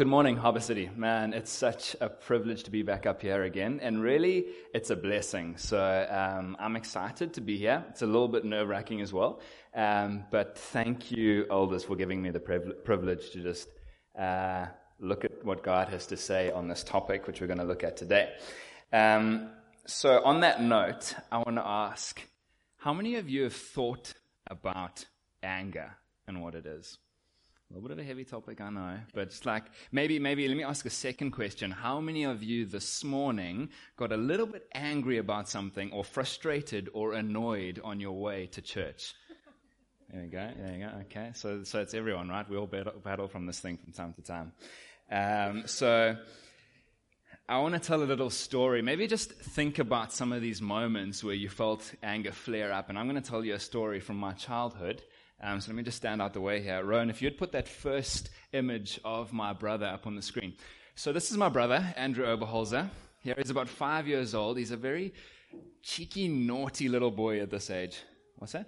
Good morning, Harbour City. Man, it's such a privilege to be back up here again, and really, it's a blessing. So um, I'm excited to be here. It's a little bit nerve wracking as well, um, but thank you, elders, for giving me the priv- privilege to just uh, look at what God has to say on this topic, which we're going to look at today. Um, so, on that note, I want to ask how many of you have thought about anger and what it is? A little bit of a heavy topic, I know, but it's like maybe, maybe let me ask a second question. How many of you this morning got a little bit angry about something or frustrated or annoyed on your way to church? There you go, there you go, okay. So, so it's everyone, right? We all battle, battle from this thing from time to time. Um, so, I want to tell a little story. Maybe just think about some of these moments where you felt anger flare up. And I'm going to tell you a story from my childhood. Um, so let me just stand out the way here. Rowan, if you'd put that first image of my brother up on the screen. So this is my brother, Andrew Oberholzer. Here he's about five years old. He's a very cheeky, naughty little boy at this age. What's that?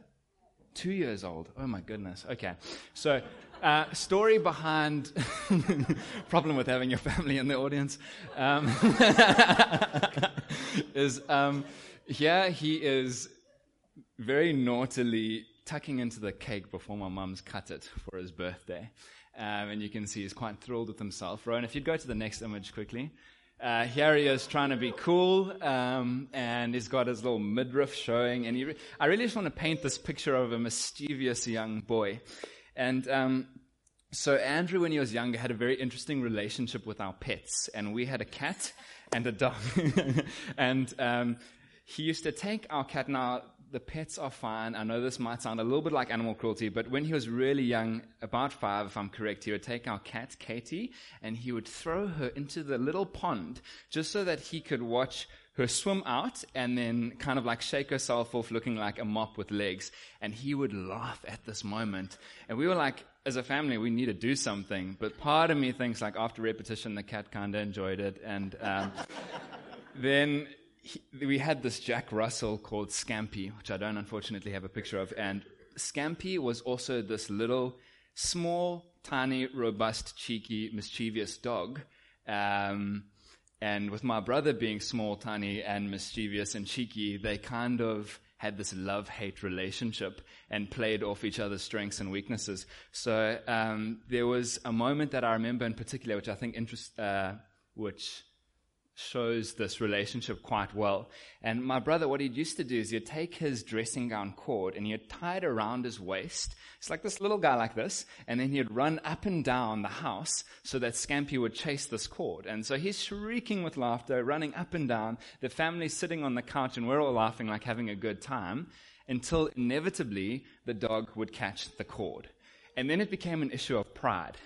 Two years old. Oh my goodness. Okay. So, uh, story behind problem with having your family in the audience um, is um, here he is very naughtily tucking into the cake before my mum's cut it for his birthday. Um, and you can see he's quite thrilled with himself. Rowan, if you'd go to the next image quickly. Uh, here he is trying to be cool, um, and he's got his little midriff showing. And re- I really just want to paint this picture of a mischievous young boy. And um, so Andrew, when he was younger, had a very interesting relationship with our pets, and we had a cat and a dog. and um, he used to take our cat. Now the pets are fine. I know this might sound a little bit like animal cruelty, but when he was really young, about five, if I'm correct, he would take our cat, Katie, and he would throw her into the little pond just so that he could watch her swim out and then kind of like shake herself off looking like a mop with legs. And he would laugh at this moment. And we were like, as a family, we need to do something. But part of me thinks like after repetition, the cat kind of enjoyed it. And um, then he, we had this Jack Russell called Scampy, which I don't unfortunately have a picture of. And Scampy was also this little, small, tiny, robust, cheeky, mischievous dog. Um, and with my brother being small, tiny, and mischievous and cheeky, they kind of had this love hate relationship and played off each other's strengths and weaknesses. So um, there was a moment that I remember in particular, which I think interest, uh, which shows this relationship quite well. And my brother, what he used to do is he'd take his dressing gown cord and he'd tie it around his waist. It's like this little guy like this. And then he'd run up and down the house so that Scampy would chase this cord. And so he's shrieking with laughter, running up and down. The family's sitting on the couch and we're all laughing like having a good time until inevitably the dog would catch the cord. And then it became an issue of pride.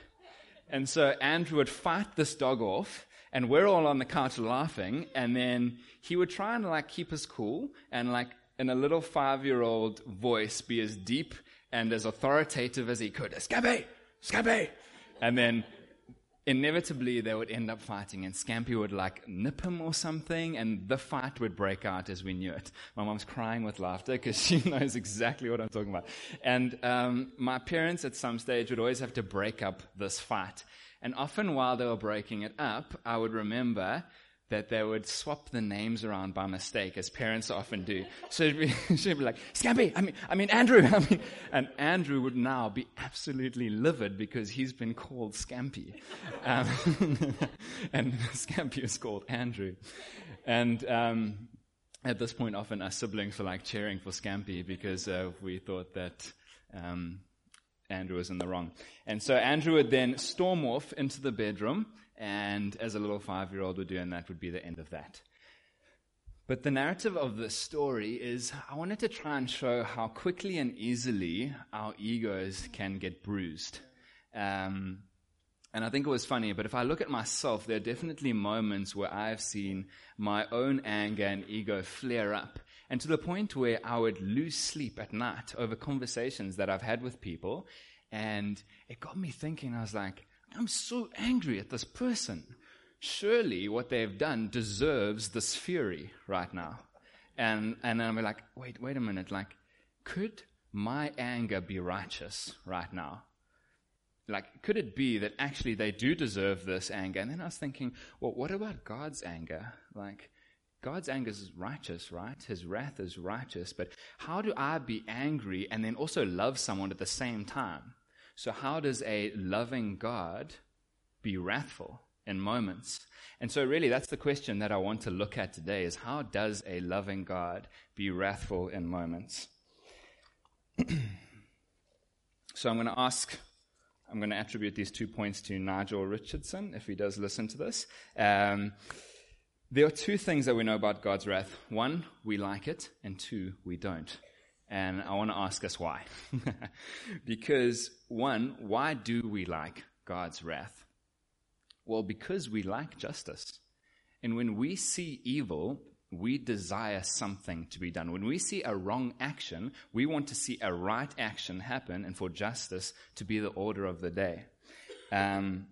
And so Andrew would fight this dog off and we're all on the couch laughing, and then he would try and like keep us cool and like in a little five-year-old voice be as deep and as authoritative as he could. Scampy, Scampy, and then inevitably they would end up fighting, and Scampy would like nip him or something, and the fight would break out as we knew it. My mom's crying with laughter because she knows exactly what I'm talking about. And um, my parents at some stage would always have to break up this fight. And often while they were breaking it up, I would remember that they would swap the names around by mistake, as parents often do. So she'd be, she'd be like, Scampy, I mean, I mean Andrew, I mean, and Andrew would now be absolutely livid because he's been called Scampy. Um, and Scampy is called Andrew. And, um, at this point, often our siblings were like cheering for Scampy because uh, we thought that um, Andrew was in the wrong. And so Andrew would then storm off into the bedroom, and as a little five year old would do, and that would be the end of that. But the narrative of this story is I wanted to try and show how quickly and easily our egos can get bruised. Um, and I think it was funny, but if I look at myself, there are definitely moments where I've seen my own anger and ego flare up and to the point where I would lose sleep at night over conversations that I've had with people. And it got me thinking, I was like, I'm so angry at this person. Surely what they've done deserves this fury right now. And, and I'm like, wait, wait a minute. Like, could my anger be righteous right now? like, could it be that actually they do deserve this anger? And then I was thinking, well, what about God's anger? Like, God's anger is righteous, right? His wrath is righteous. But how do I be angry and then also love someone at the same time? So, how does a loving God be wrathful in moments? And so, really, that's the question that I want to look at today: is how does a loving God be wrathful in moments? so, I'm going to ask I'm going to attribute these two points to Nigel Richardson, if he does listen to this. Um, there are two things that we know about God's wrath. One, we like it, and two, we don't. And I want to ask us why. because, one, why do we like God's wrath? Well, because we like justice. And when we see evil, we desire something to be done. When we see a wrong action, we want to see a right action happen and for justice to be the order of the day. Um,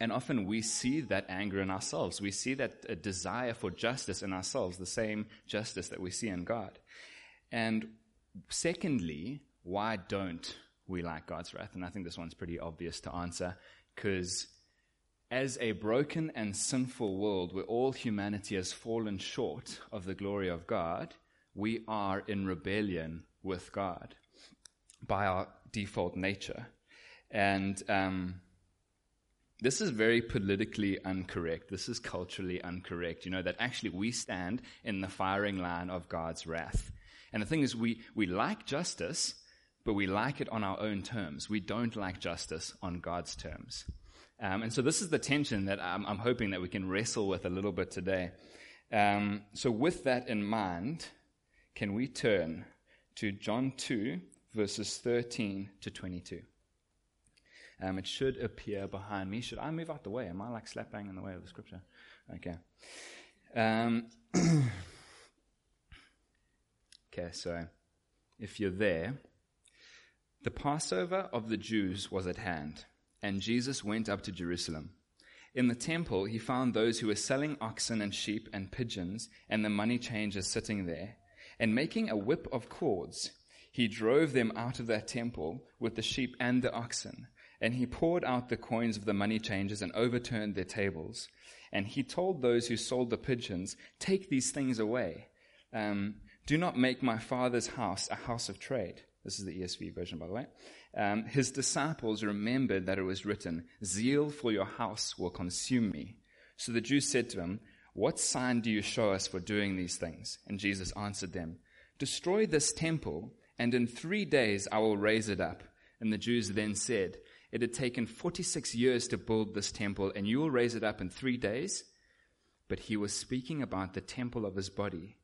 and often we see that anger in ourselves. We see that desire for justice in ourselves, the same justice that we see in God. And secondly, why don't we like God's wrath? And I think this one's pretty obvious to answer because as a broken and sinful world where all humanity has fallen short of the glory of God, we are in rebellion with God by our default nature. And um, this is very politically incorrect. This is culturally incorrect. You know, that actually we stand in the firing line of God's wrath. And the thing is, we, we like justice, but we like it on our own terms. We don't like justice on God's terms. Um, and so this is the tension that I'm, I'm, hoping that we can wrestle with a little bit today. Um, so with that in mind, can we turn to John 2, verses 13 to 22? Um, it should appear behind me. Should I move out the way? Am I like slap bang in the way of the scripture? Okay. Um, okay, so if you're there, the Passover of the Jews was at hand and Jesus went up to Jerusalem. In the temple, he found those who were selling oxen and sheep and pigeons, and the money changers sitting there. And making a whip of cords, he drove them out of that temple with the sheep and the oxen. And he poured out the coins of the money changers and overturned their tables. And he told those who sold the pigeons, Take these things away. Um, do not make my father's house a house of trade. This is the ESV version, by the way um, his disciples remembered that it was written, Zeal for your house will consume me. So the Jews said to him, What sign do you show us for doing these things? And Jesus answered them, Destroy this temple, and in three days I will raise it up. And the Jews then said, It had taken 46 years to build this temple, and you will raise it up in three days? But he was speaking about the temple of his body.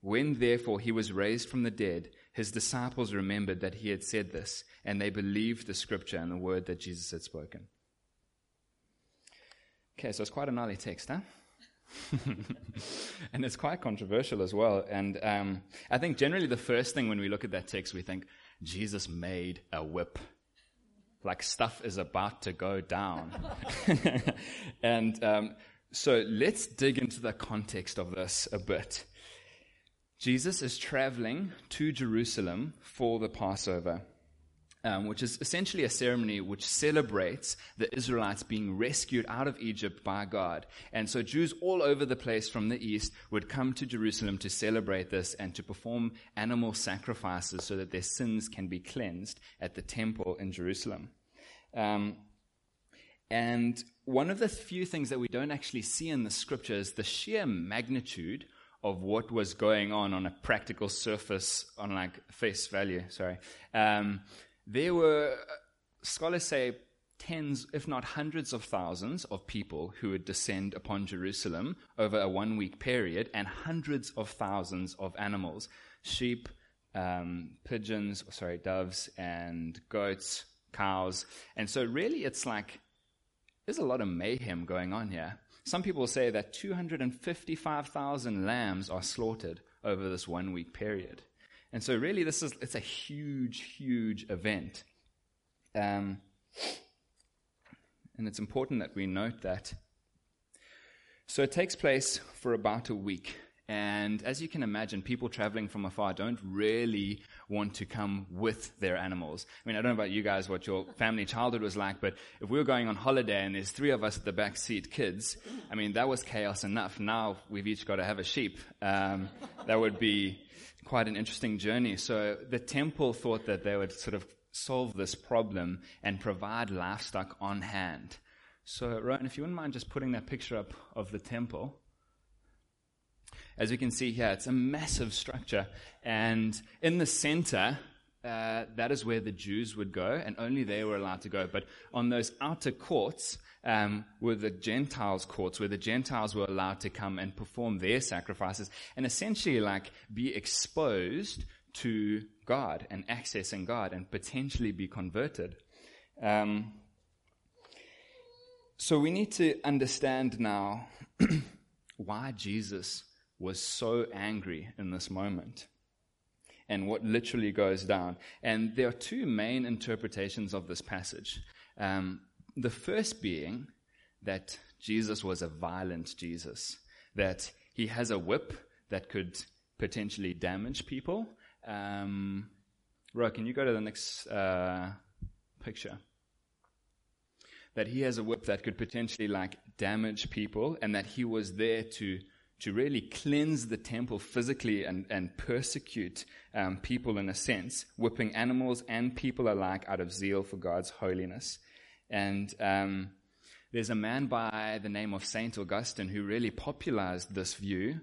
When therefore he was raised from the dead, his disciples remembered that he had said this, and they believed the scripture and the word that Jesus had spoken. Okay, so it's quite a gnarly text, huh? and it's quite controversial as well. And um, I think generally the first thing when we look at that text, we think Jesus made a whip. Like stuff is about to go down. and um, so let's dig into the context of this a bit. Jesus is traveling to Jerusalem for the Passover, um, which is essentially a ceremony which celebrates the Israelites being rescued out of Egypt by God. And so Jews all over the place from the east would come to Jerusalem to celebrate this and to perform animal sacrifices so that their sins can be cleansed at the temple in Jerusalem. Um, and one of the few things that we don't actually see in the scripture is the sheer magnitude of what was going on on a practical surface, on like face value, sorry. Um, there were, scholars say, tens, if not hundreds of thousands of people who would descend upon Jerusalem over a one week period, and hundreds of thousands of animals sheep, um, pigeons, sorry, doves, and goats, cows. And so, really, it's like there's a lot of mayhem going on here. Some people say that 255,000 lambs are slaughtered over this one week period. And so really this is, it's a huge, huge event. Um, and it's important that we note that. So it takes place for about a week. And as you can imagine, people traveling from afar don't really want to come with their animals. I mean, I don't know about you guys, what your family childhood was like, but if we were going on holiday and there's three of us at the back seat, kids, I mean, that was chaos enough. Now we've each got to have a sheep. Um, that would be quite an interesting journey. So the temple thought that they would sort of solve this problem and provide livestock on hand. So, Rowan, if you wouldn't mind just putting that picture up of the temple. As we can see here, it's a massive structure. And in the center, uh, that is where the Jews would go, and only they were allowed to go. But on those outer courts um, were the Gentiles' courts, where the Gentiles were allowed to come and perform their sacrifices and essentially like be exposed to God and accessing God and potentially be converted. Um, so we need to understand now why Jesus was so angry in this moment and what literally goes down. And there are two main interpretations of this passage. Um, the first being that Jesus was a violent Jesus, that he has a whip that could potentially damage people. Um, Ro, can you go to the next uh, picture? That he has a whip that could potentially like damage people, and that he was there to to really cleanse the temple physically and, and persecute um, people in a sense, whipping animals and people alike out of zeal for God's holiness. And um, there's a man by the name of Saint Augustine who really popularized this view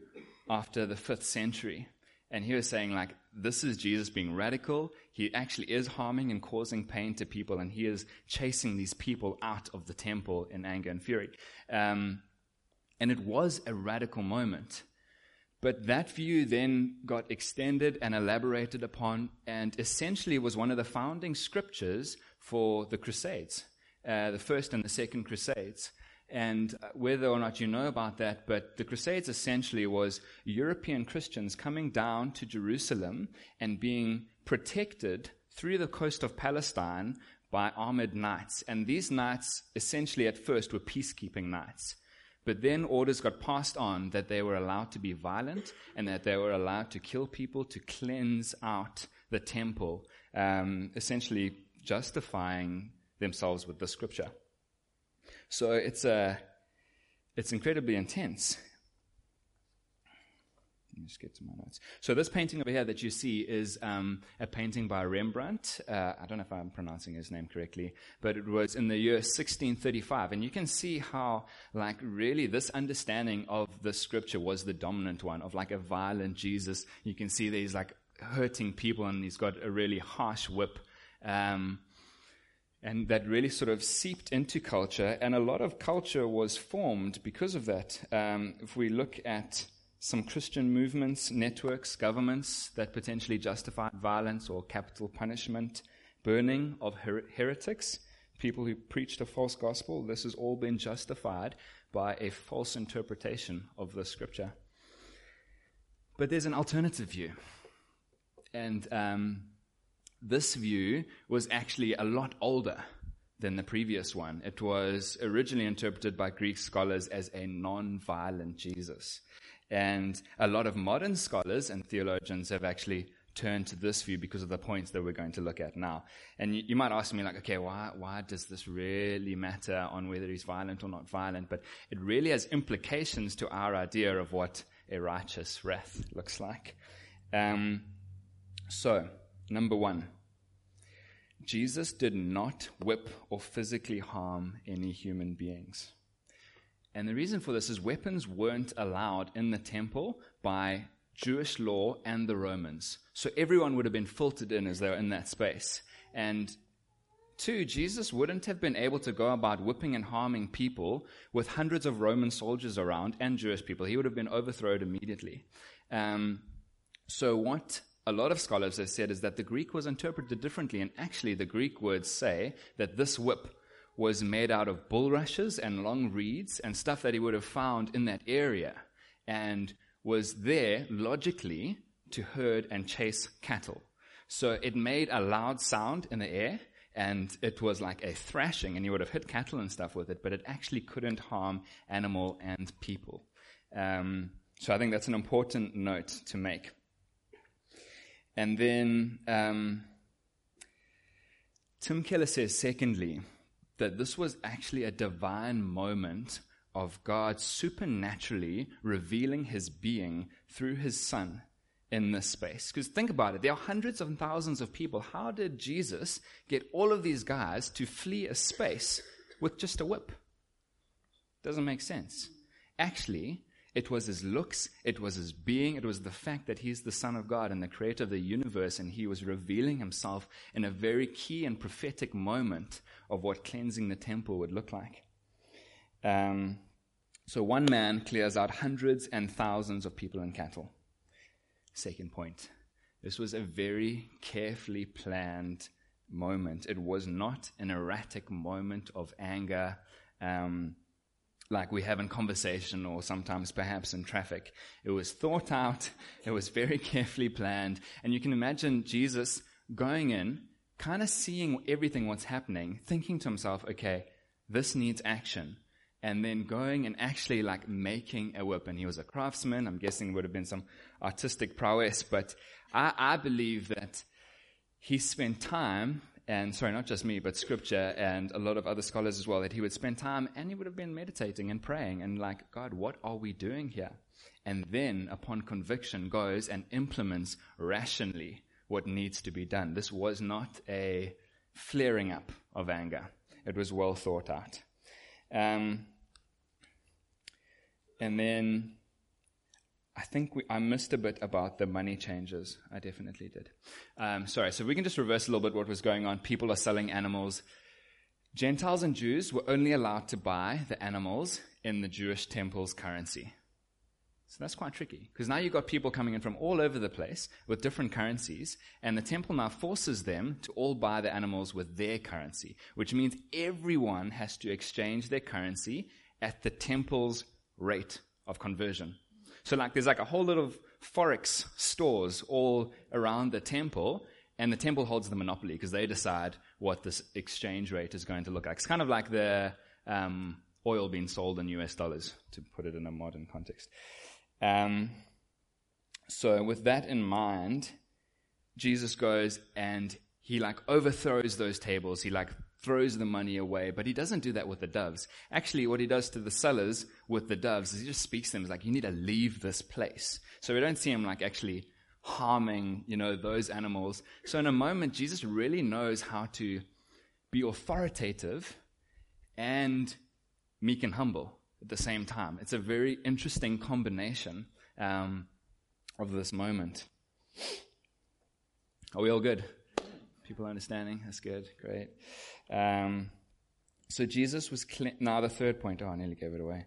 after the fifth century. And he was saying, like, this is Jesus being radical. He actually is harming and causing pain to people, and he is chasing these people out of the temple in anger and fury. Um, and it was a radical moment. But that view then got extended and elaborated upon, and essentially was one of the founding scriptures for the Crusades, uh, the first and the second Crusades. And uh, whether or not you know about that, but the Crusades essentially was European Christians coming down to Jerusalem and being protected through the coast of Palestine by armored knights. And these knights essentially at first were peacekeeping knights. But then orders got passed on that they were allowed to be violent and that they were allowed to kill people to cleanse out the temple, um, essentially justifying themselves with the scripture. So it's a, it's incredibly intense. Let me just get to my notes. So this painting over here that you see is um, a painting by Rembrandt. Uh, I don't know if I'm pronouncing his name correctly, but it was in the year 1635, and you can see how, like, really this understanding of the scripture was the dominant one of like a violent Jesus. You can see that he's like hurting people, and he's got a really harsh whip. Um, and that really sort of seeped into culture, and a lot of culture was formed because of that. Um, if we look at some Christian movements, networks, governments that potentially justified violence or capital punishment, burning of her- heretics, people who preached a false gospel. This has all been justified by a false interpretation of the scripture. But there's an alternative view. And um, this view was actually a lot older than the previous one. It was originally interpreted by Greek scholars as a non violent Jesus. And a lot of modern scholars and theologians have actually turned to this view because of the points that we're going to look at now. And you, you, might ask me, like, okay, why, why does this really matter on whether he's violent or not violent? But it really has implications to our idea of what a righteous wrath looks like. Um, so, number one, Jesus did not whip or physically harm any human beings. And the reason for this is weapons weren't allowed in the temple by Jewish law and the Romans. So everyone would have been filtered in as they were in that space. And two, Jesus wouldn't have been able to go about whipping and harming people with hundreds of Roman soldiers around and Jewish people. He would have been overthrown immediately. Um, so what a lot of scholars have said is that the Greek was interpreted differently, and actually the Greek words say that this whip was made out of bulrushes and long reeds and stuff that he would have found in that area and was there logically to herd and chase cattle. So it made a loud sound in the air and it was like a thrashing and you would have hit cattle and stuff with it, but it actually couldn't harm animal and people. Um, so I think that's an important note to make. And then um, Tim Keller says, secondly, that this was actually a divine moment of God supernaturally revealing his being through his son in this space. Because think about it, there are hundreds of thousands of people. How did Jesus get all of these guys to flee a space with just a whip? Doesn't make sense. Actually, it was his looks, it was his being, it was the fact that he's the Son of God and the creator of the universe, and he was revealing himself in a very key and prophetic moment of what cleansing the temple would look like. Um, so one man clears out hundreds and thousands of people and cattle. Second point this was a very carefully planned moment. It was not an erratic moment of anger. Um, like we have in conversation or sometimes perhaps in traffic. It was thought out, it was very carefully planned, and you can imagine Jesus going in, kind of seeing everything what's happening, thinking to himself, okay, this needs action and then going and actually like making a whip. And he was a craftsman. I'm guessing it would have been some artistic prowess, but I, I believe that he spent time and sorry, not just me, but scripture and a lot of other scholars as well, that he would spend time and he would have been meditating and praying and like, God, what are we doing here? And then upon conviction goes and implements rationally what needs to be done. This was not a flaring up of anger. It was well thought out. Um, and then I think we, I missed a bit about the money changes. I definitely did. Um, sorry, so we can just reverse a little bit what was going on. People are selling animals. Gentiles and Jews were only allowed to buy the animals in the Jewish temple's currency. So that's quite tricky because now you've got people coming in from all over the place with different currencies, and the temple now forces them to all buy the animals with their currency, which means everyone has to exchange their currency at the temple's rate of conversion. So like there's like a whole lot of forex stores all around the temple, and the temple holds the monopoly because they decide what this exchange rate is going to look like. It's kind of like the um, oil being sold in US dollars, to put it in a modern context. Um, so with that in mind, Jesus goes and he like overthrows those tables. He like throws the money away, but he doesn't do that with the doves. Actually, what he does to the sellers with the doves is he just speaks to them. He's like, you need to leave this place. So we don't see him like actually harming, you know, those animals. So in a moment, Jesus really knows how to be authoritative and meek and humble at the same time. It's a very interesting combination um, of this moment. Are we all good? People understanding? That's good. Great. Um, so Jesus was now the third point. Oh, I nearly gave it away.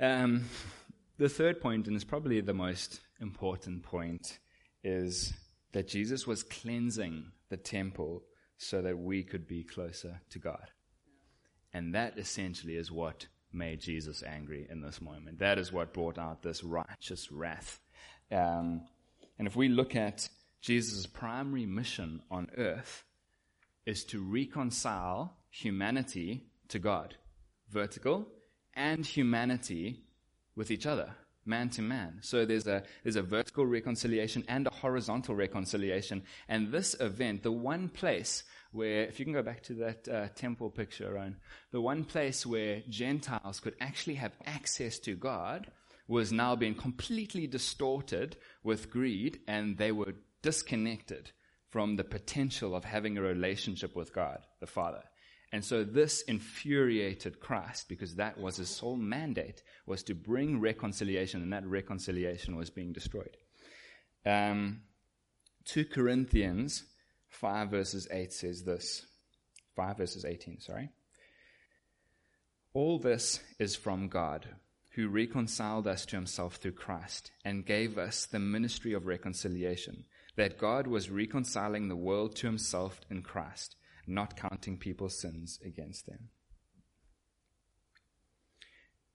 Um, the third point, and it's probably the most important point, is that Jesus was cleansing the temple so that we could be closer to God. And that essentially is what made Jesus angry in this moment. That is what brought out this righteous wrath. Um, and if we look at Jesus' primary mission on earth, is to reconcile humanity to God, vertical, and humanity with each other, man to man. So there's a, there's a vertical reconciliation and a horizontal reconciliation. And this event, the one place where, if you can go back to that uh, temple picture, Aaron, the one place where Gentiles could actually have access to God was now being completely distorted with greed, and they were disconnected from the potential of having a relationship with God, the Father. And so this infuriated Christ because that was his sole mandate was to bring reconciliation and that reconciliation was being destroyed. Um, 2 Corinthians 5 verses 8 says this. 5 verses 18, sorry. All this is from God, who reconciled us to himself through Christ and gave us the ministry of reconciliation that God was reconciling the world to himself in Christ, not counting people's sins against them.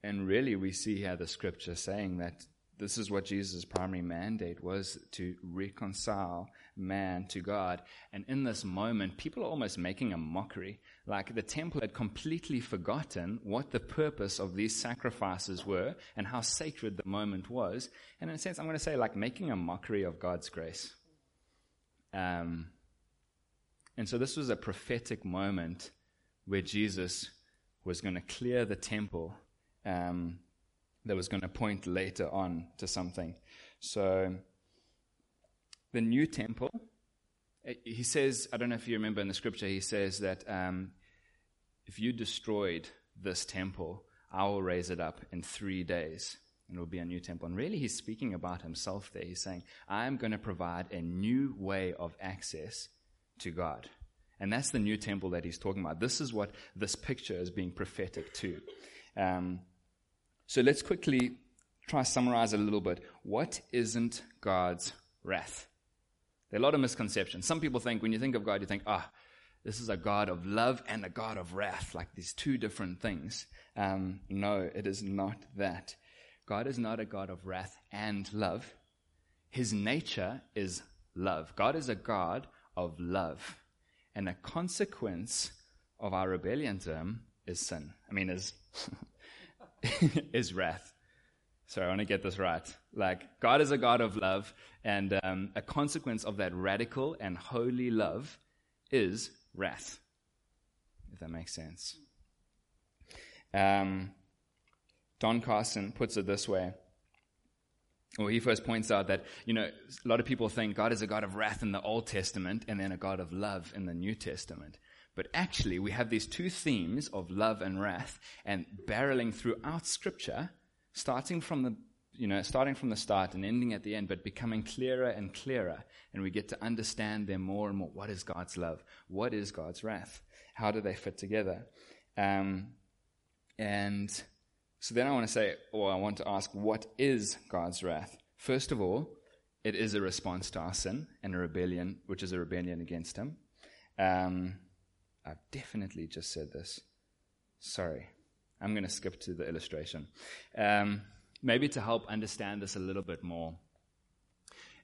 And really, we see here the scripture saying that this is what Jesus' primary mandate was to reconcile man to God. And in this moment, people are almost making a mockery. Like the temple had completely forgotten what the purpose of these sacrifices were and how sacred the moment was. And in a sense, I'm going to say, like making a mockery of God's grace. Um, and so this was a prophetic moment where Jesus was going to clear the temple um, that was going to point later on to something. So the new temple, eh, he says, I don't know if you remember in the scripture, he says that um, if you destroyed this temple, I will raise it up in three days and it will be a new temple. And really, he's speaking about himself there. He's saying, I'm going to provide a new way of access to God. And that's the new temple that he's talking about. This is what this picture is being prophetic to. Um, so let's quickly try summarize a little bit. What isn't God's wrath? There are a lot of misconceptions. Some people think when you think of God, you think, ah, this is a God of love and a God of wrath, like these two different things. Um, no, it is not that. God is not a God of wrath and love. His nature is love. God is a God of love. And a consequence of our rebellion to him is sin. I mean, is is wrath. So I want to get this right. Like, God is a God of love, and um, a consequence of that radical and holy love is wrath, if that makes sense. Um, Don Carson puts it this way. Well, he first points out that, you know, a lot of people think God is a God of wrath in the Old Testament and then a God of love in the New Testament. But actually, we have these two themes of love and wrath, and barreling throughout Scripture, starting from the you know, starting from the start and ending at the end, but becoming clearer and clearer. And we get to understand them more and more. What is God's love? What is God's wrath? How do they fit together? Um, and so then I want to say, or I want to ask, what is God's wrath? First of all, it is a response to our sin and a rebellion, which is a rebellion against Him. Um, I've definitely just said this. Sorry. I'm going to skip to the illustration. Um, maybe to help understand this a little bit more.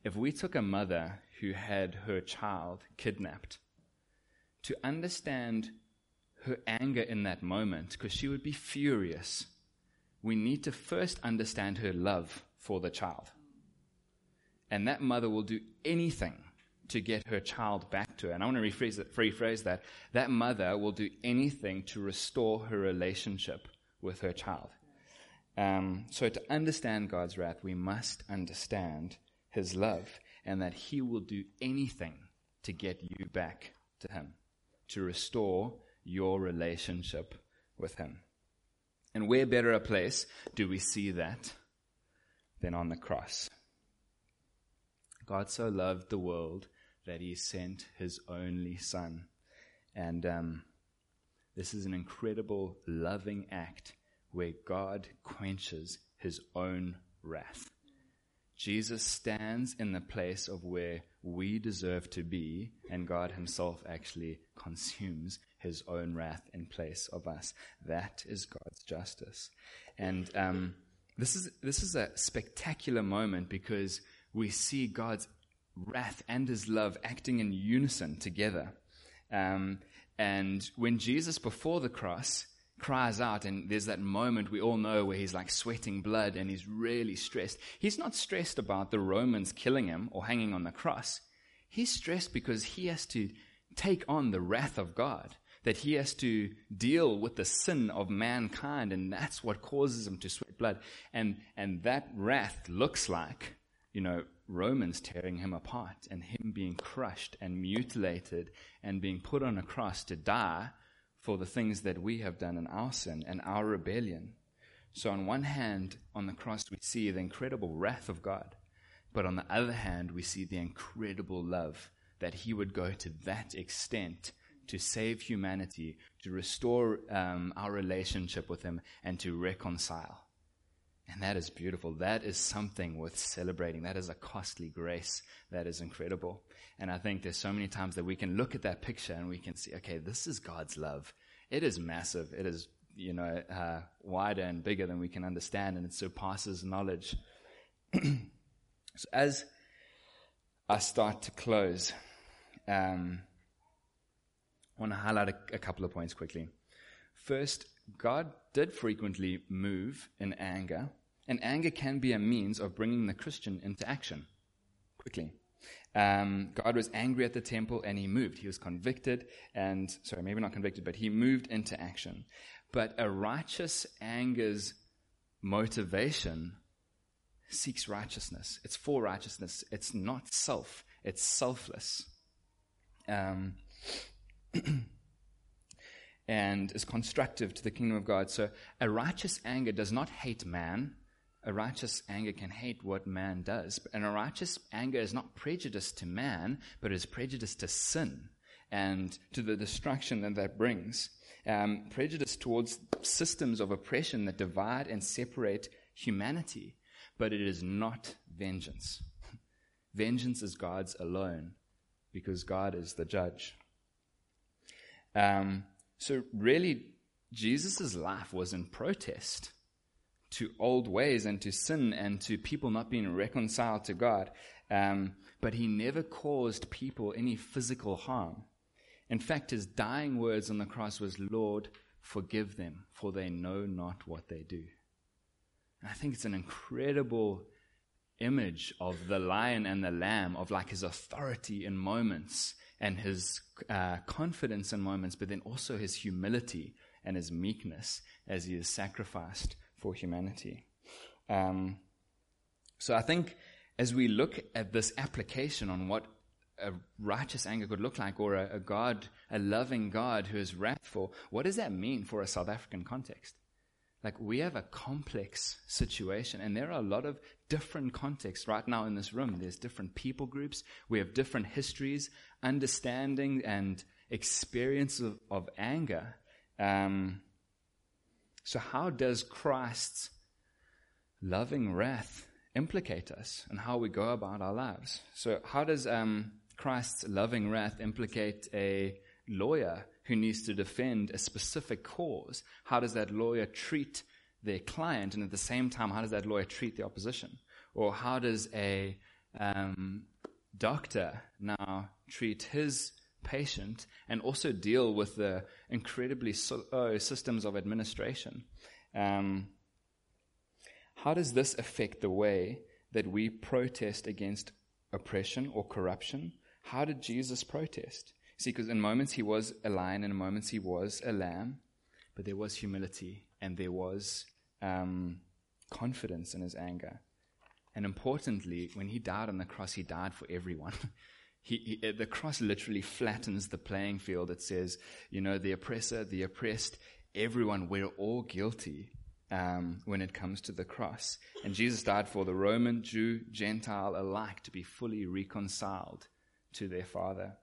If we took a mother who had her child kidnapped, to understand her anger in that moment, because she would be furious, we need to first understand her love for the child. And that mother will do anything to get her child back to her. And I want to rephrase that, rephrase that. That mother will do anything to restore her relationship with her child. Um, so to understand God's wrath, we must understand his love and that he will do anything to get you back to him, to restore your relationship with him. And where better a place do we see that than on the cross? God so loved the world that he sent his only son. And um, this is an incredible, loving act where God quenches his own wrath. Jesus stands in the place of where we deserve to be, and God himself actually consumes his own wrath in place of us. That is God's justice. And um, this, is, this is a spectacular moment because we see God's wrath and his love acting in unison together. Um, and when Jesus, before the cross, cries out, and there's that moment we all know where he's like sweating blood and he's really stressed. He's not stressed about the Romans killing him or hanging on the cross. He's stressed because he has to take on the wrath of God, that he has to deal with the sin of mankind, and that's what causes him to sweat blood. And, and that wrath looks like, you know, Romans tearing him apart and him being crushed and mutilated and being put on a cross to die for the things that we have done in our sin and our rebellion. So, on one hand, on the cross, we see the incredible wrath of God. But on the other hand, we see the incredible love that He would go to that extent to save humanity, to restore um, our relationship with Him, and to reconcile. And that is beautiful. That is something worth celebrating. That is a costly grace. That is incredible. And I think there's so many times that we can look at that picture and we can see, okay, this is God's love. It is massive. It is, you know, uh, wider and bigger than we can understand and it surpasses knowledge. so as I start to close, um, I want to highlight a, a couple of points quickly. First, God did frequently move in anger, and anger can be a means of bringing the Christian into action quickly. Um, God was angry at the temple and he moved. He was convicted and, sorry, maybe not convicted, but he moved into action. But a righteous anger's motivation seeks righteousness. It's for righteousness. It's not self. It's selfless. Um, and is constructive to the kingdom of God. So a righteous anger does not hate man. A righteous anger can hate what man does. And a righteous anger is not prejudice to man, but is prejudice to sin and to the destruction that that brings. Um, prejudice towards systems of oppression that divide and separate humanity. But it is not vengeance. vengeance is God's alone because God is the judge. Um, so, really, Jesus' life was in protest to old ways and to sin and to people not being reconciled to God. Um, but he never caused people any physical harm. In fact, his dying words on the cross was, Lord, forgive them, for they know not what they do. And I think it's an incredible image of the lion and the lamb, of like his authority in moments and his uh, confidence in moments, but then also his humility and his meekness as he is sacrificed for humanity. Um, so I think as we look at this application on what a righteous anger could look like, or a, a God, a loving God who is wrathful, what does that mean for a South African context? Like, we have a complex situation, and there are a lot of different contexts right now in this room. There's different people groups, we have different histories, understanding, and experience of, of anger. Um, so, how does Christ's loving wrath implicate us and how we go about our lives? So, how does um, Christ's loving wrath implicate a lawyer who needs to defend a specific cause, how does that lawyer treat their client? And at the same time, how does that lawyer treat the opposition? Or how does a um, doctor now treat his patient and also deal with the incredibly slow systems of administration? Um, how does this affect the way that we protest against oppression or corruption? How did Jesus protest? See, because in moments he was a lion, in moments he was a lamb, but there was humility and there was um, confidence in his anger. And importantly, when he died on the cross, he died for everyone. he, he, the cross literally flattens the playing field. It says, you know, the oppressor, the oppressed, everyone, we're all guilty um, when it comes to the cross. And Jesus died for the Roman, Jew, Gentile alike to be fully reconciled to their Father.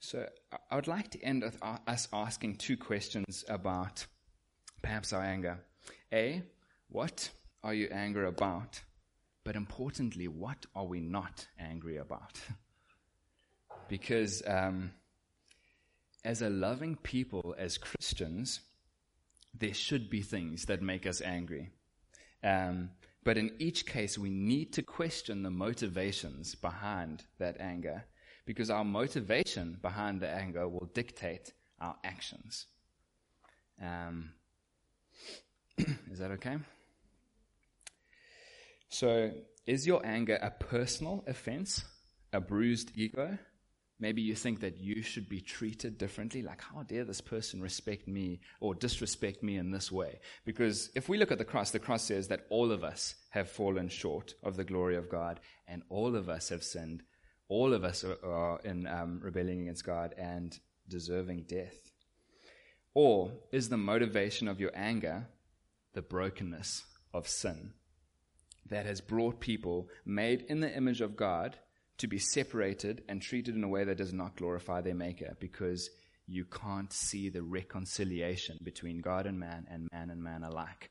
So I would like to end with us asking two questions about perhaps our anger. A, what are you angry about? But importantly, what are we not angry about? because um, as a loving people, as Christians, there should be things that make us angry. Um, but in each case, we need to question the motivations behind that anger because our motivation behind the anger will dictate our actions. Um, is that okay? So, is your anger a personal offense, a bruised ego? Maybe you think that you should be treated differently, like, how dare this person respect me or disrespect me in this way? Because if we look at the cross, the cross says that all of us have fallen short of the glory of God, and all of us have sinned all of us are, are in um, rebelling against God and deserving death? Or is the motivation of your anger the brokenness of sin that has brought people made in the image of God to be separated and treated in a way that does not glorify their Maker because you can't see the reconciliation between God and man and man and man alike?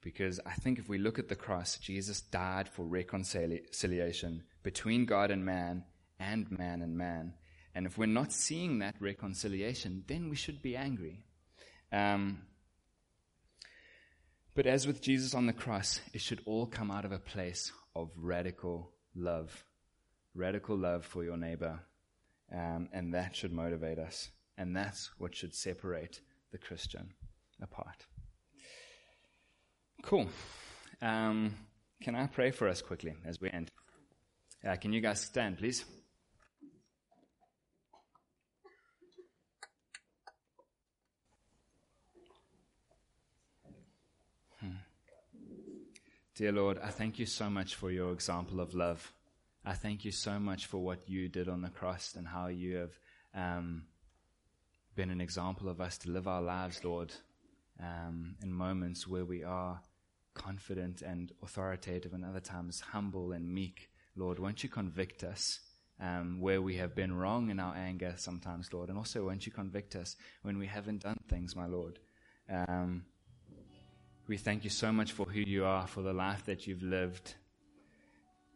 Because I think if we look at the cross, Jesus died for reconciliation between God and man and man and man. And if we're not seeing that reconciliation, then we should be angry. Um, But as with Jesus on the cross, it should all come out of a place of radical love. Radical love for your neighbor. Um, and that should motivate us. And that's what should separate the Christian apart. Cool. Um, can I pray for us quickly as we end? Uh, can you guys stand, please? Hmm. Dear Lord, I thank you so much for your example of love. I thank you so much for what you did on the cross and how you have um, been an example of us to live our lives, Lord, um, in moments where we are confident and authoritative, and other times humble and meek. Lord, won't you convict us um, where we have been wrong in our anger sometimes, Lord, and also won't you convict us when we haven't done things, my Lord. Um, we thank you so much for who you are, for the life that you've lived.